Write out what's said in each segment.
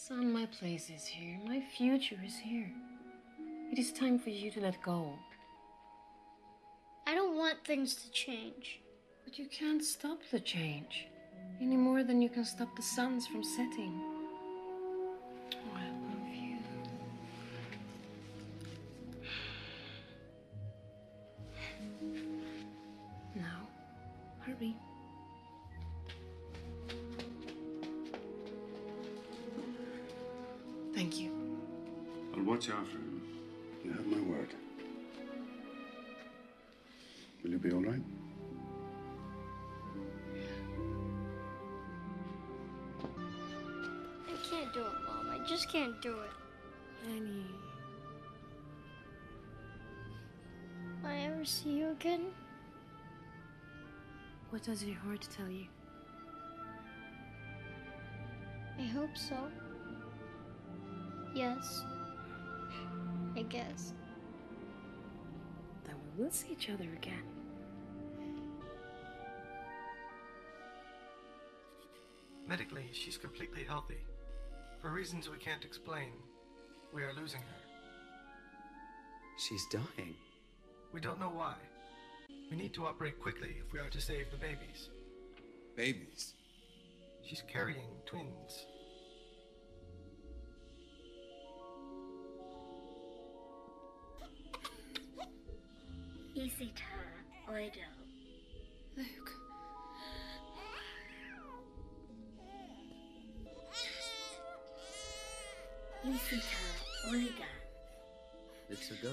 Son, my place is here. My future is here. It is time for you to let go. I don't want things to change. But you can't stop the change. Any more than you can stop the suns from setting. Oh, I love you. Now, hurry. Thank you. I'll watch after him. You have my word. Will you be all right? I can't do it, Mom. I just can't do it. Annie. Will I ever see you again? What does your heart tell you? I hope so. Yes. I guess. Then we will see each other again. Medically, she's completely healthy. For reasons we can't explain, we are losing her. She's dying. We don't know why. We need to operate quickly if we are to save the babies. Babies. She's carrying twins. Isita Oido. Luke. Isita Oida. It's a go.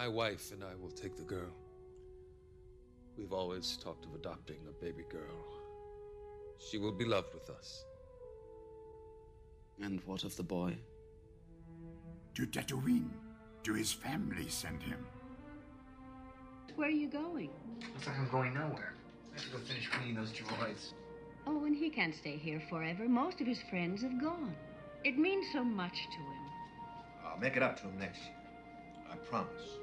My wife and I will take the girl. We've always talked of adopting a baby girl. She will be loved with us. And what of the boy? To Tatooine. To his family send him. Where are you going? Looks like I'm going nowhere. I have to go finish cleaning those droids. Oh, and he can't stay here forever. Most of his friends have gone. It means so much to him. I'll make it up to him next year. I promise.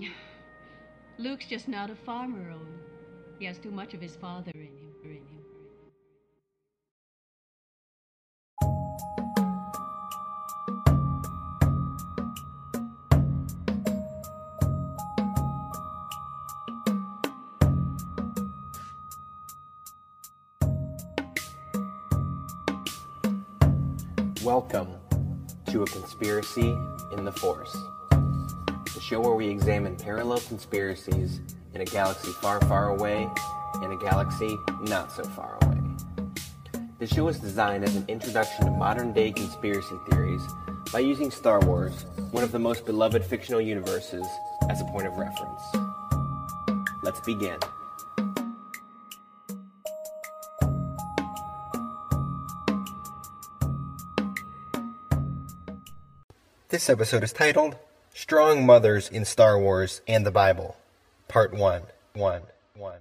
Luke's just not a farmer, Owen. He has too much of his father in him. In him. Welcome to A Conspiracy in the Force, show where we examine parallel conspiracies in a galaxy far, far away and a galaxy not so far away. This show is designed as an introduction to modern day conspiracy theories by using Star Wars, one of the most beloved fictional universes, as a point of reference. Let's begin. This episode is titled Strong Mothers in Star Wars and the Bible, Part 1. 1. 1.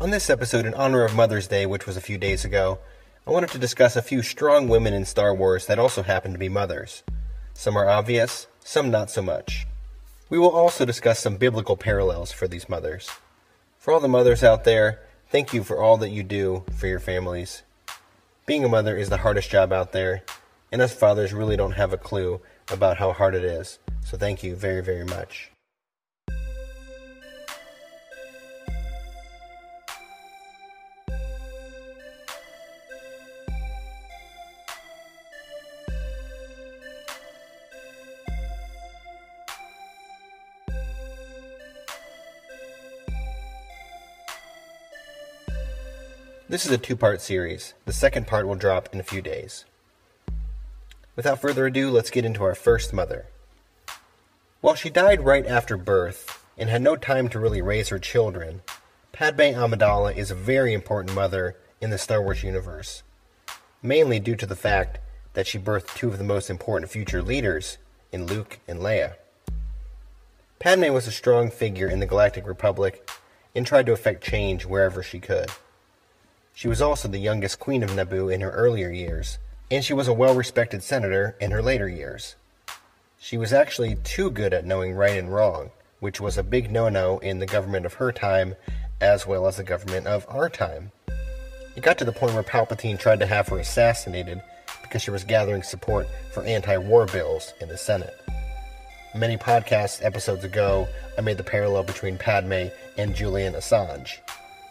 On this episode, in honor of Mother's Day, which was a few days ago, I wanted to discuss a few strong women in Star Wars that also happen to be mothers. Some are obvious, some not so much. We will also discuss some biblical parallels for these mothers. For all the mothers out there, Thank you for all that you do for your families. Being a mother is the hardest job out there, and us fathers really don't have a clue about how hard it is. So thank you very, very much. This is a two part series. The second part will drop in a few days. Without further ado, let's get into our first mother. While she died right after birth and had no time to really raise her children, Padme Amidala is a very important mother in the Star Wars universe, mainly due to the fact that she birthed two of the most important future leaders in Luke and Leia. Padme was a strong figure in the Galactic Republic and tried to effect change wherever she could. She was also the youngest queen of Naboo in her earlier years, and she was a well respected senator in her later years. She was actually too good at knowing right and wrong, which was a big no no in the government of her time as well as the government of our time. It got to the point where Palpatine tried to have her assassinated because she was gathering support for anti war bills in the Senate. Many podcast episodes ago, I made the parallel between Padme and Julian Assange.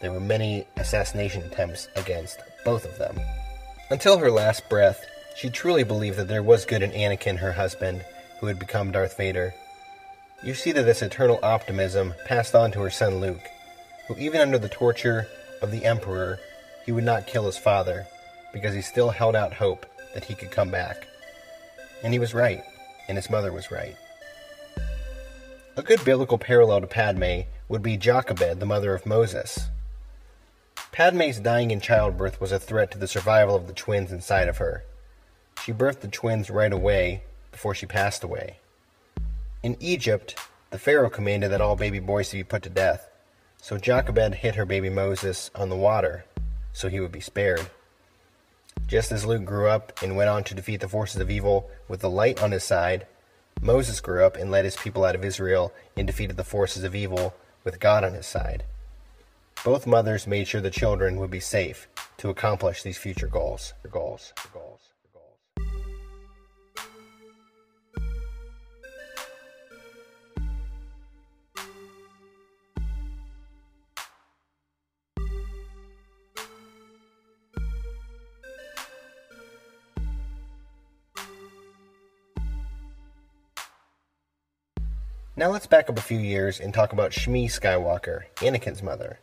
There were many assassination attempts against both of them. Until her last breath, she truly believed that there was good in Anakin, her husband, who had become Darth Vader. You see that this eternal optimism passed on to her son Luke, who, even under the torture of the Emperor, he would not kill his father, because he still held out hope that he could come back. And he was right, and his mother was right. A good biblical parallel to Padme would be Jochebed, the mother of Moses. Padme's dying in childbirth was a threat to the survival of the twins inside of her. She birthed the twins right away before she passed away. In Egypt, the Pharaoh commanded that all baby boys be put to death, so Jochebed hit her baby Moses on the water so he would be spared. Just as Luke grew up and went on to defeat the forces of evil with the light on his side, Moses grew up and led his people out of Israel and defeated the forces of evil with God on his side. Both mothers made sure the children would be safe to accomplish these future goals. Goals. Goals. Now let's back up a few years and talk about Shmi Skywalker, Anakin's mother.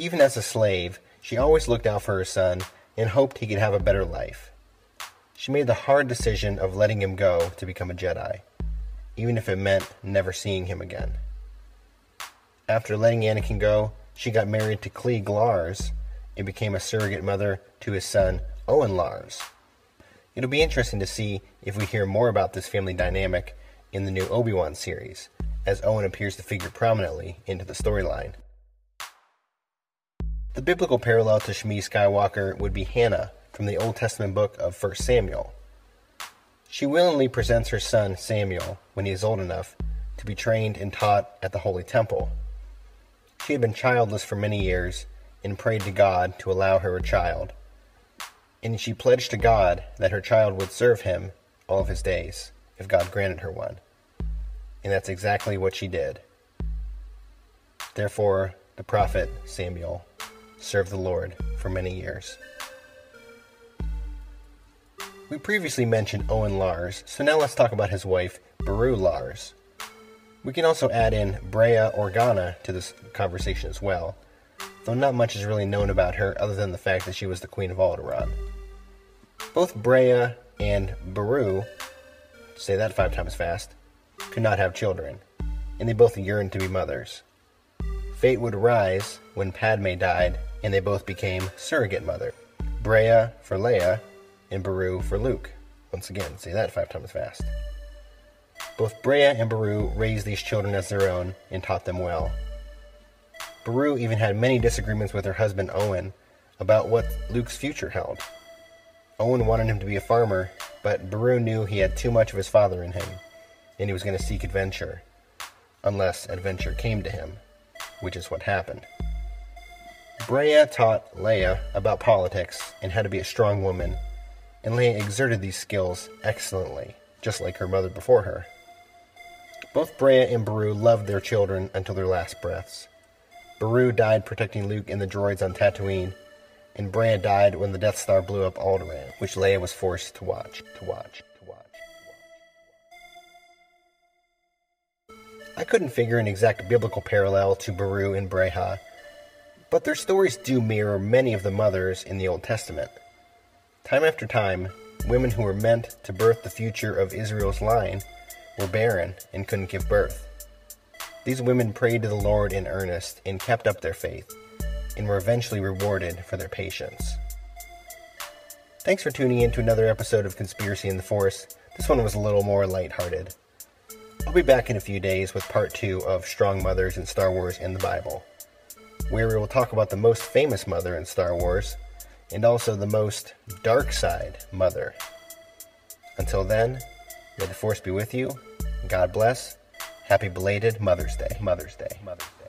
Even as a slave, she always looked out for her son and hoped he could have a better life. She made the hard decision of letting him go to become a Jedi, even if it meant never seeing him again. After letting Anakin go, she got married to Cliegg Lars and became a surrogate mother to his son, Owen Lars. It'll be interesting to see if we hear more about this family dynamic in the new Obi Wan series, as Owen appears to figure prominently into the storyline. The biblical parallel to Shmi Skywalker would be Hannah from the Old Testament book of 1 Samuel. She willingly presents her son Samuel, when he is old enough, to be trained and taught at the Holy Temple. She had been childless for many years and prayed to God to allow her a child. And she pledged to God that her child would serve him all of his days, if God granted her one. And that's exactly what she did. Therefore, the prophet Samuel served the Lord for many years. We previously mentioned Owen Lars, so now let's talk about his wife, Beru Lars. We can also add in Breha Organa to this conversation as well, though not much is really known about her other than the fact that she was the Queen of Alderaan. Both Breha and Beru, say that five times fast, could not have children, and they both yearned to be mothers. Fate would rise when Padme died and they both became surrogate mother. Breha for Leia, and Beru for Luke. Once again, say that five times fast. Both Breha and Beru raised these children as their own and taught them well. Beru even had many disagreements with her husband Owen about what Luke's future held. Owen wanted him to be a farmer, but Beru knew he had too much of his father in him, and he was going to seek adventure, unless adventure came to him, which is what happened. Breha taught Leia about politics and how to be a strong woman, and Leia exerted these skills excellently, just like her mother before her. Both Breha and Beru loved their children until their last breaths. Beru died protecting Luke and the droids on Tatooine, and Breha died when the Death Star blew up Alderaan, which Leia was forced to watch, to watch, I couldn't figure an exact biblical parallel to Beru and Breha, but their stories do mirror many of the mothers in the Old Testament. Time after time, women who were meant to birth the future of Israel's line were barren and couldn't give birth. These women prayed to the Lord in earnest and kept up their faith, and were eventually rewarded for their patience. Thanks for tuning in to another episode of Conspiracy in the Force. This one was a little more lighthearted. I'll be back in a few days with part two of Strong Mothers in Star Wars and the Bible, where we will talk about the most famous mother in Star Wars and also the most dark side mother. Until then, may the Force be with you. God bless. Happy belated Mother's Day. Mother's Day. Mother's Day.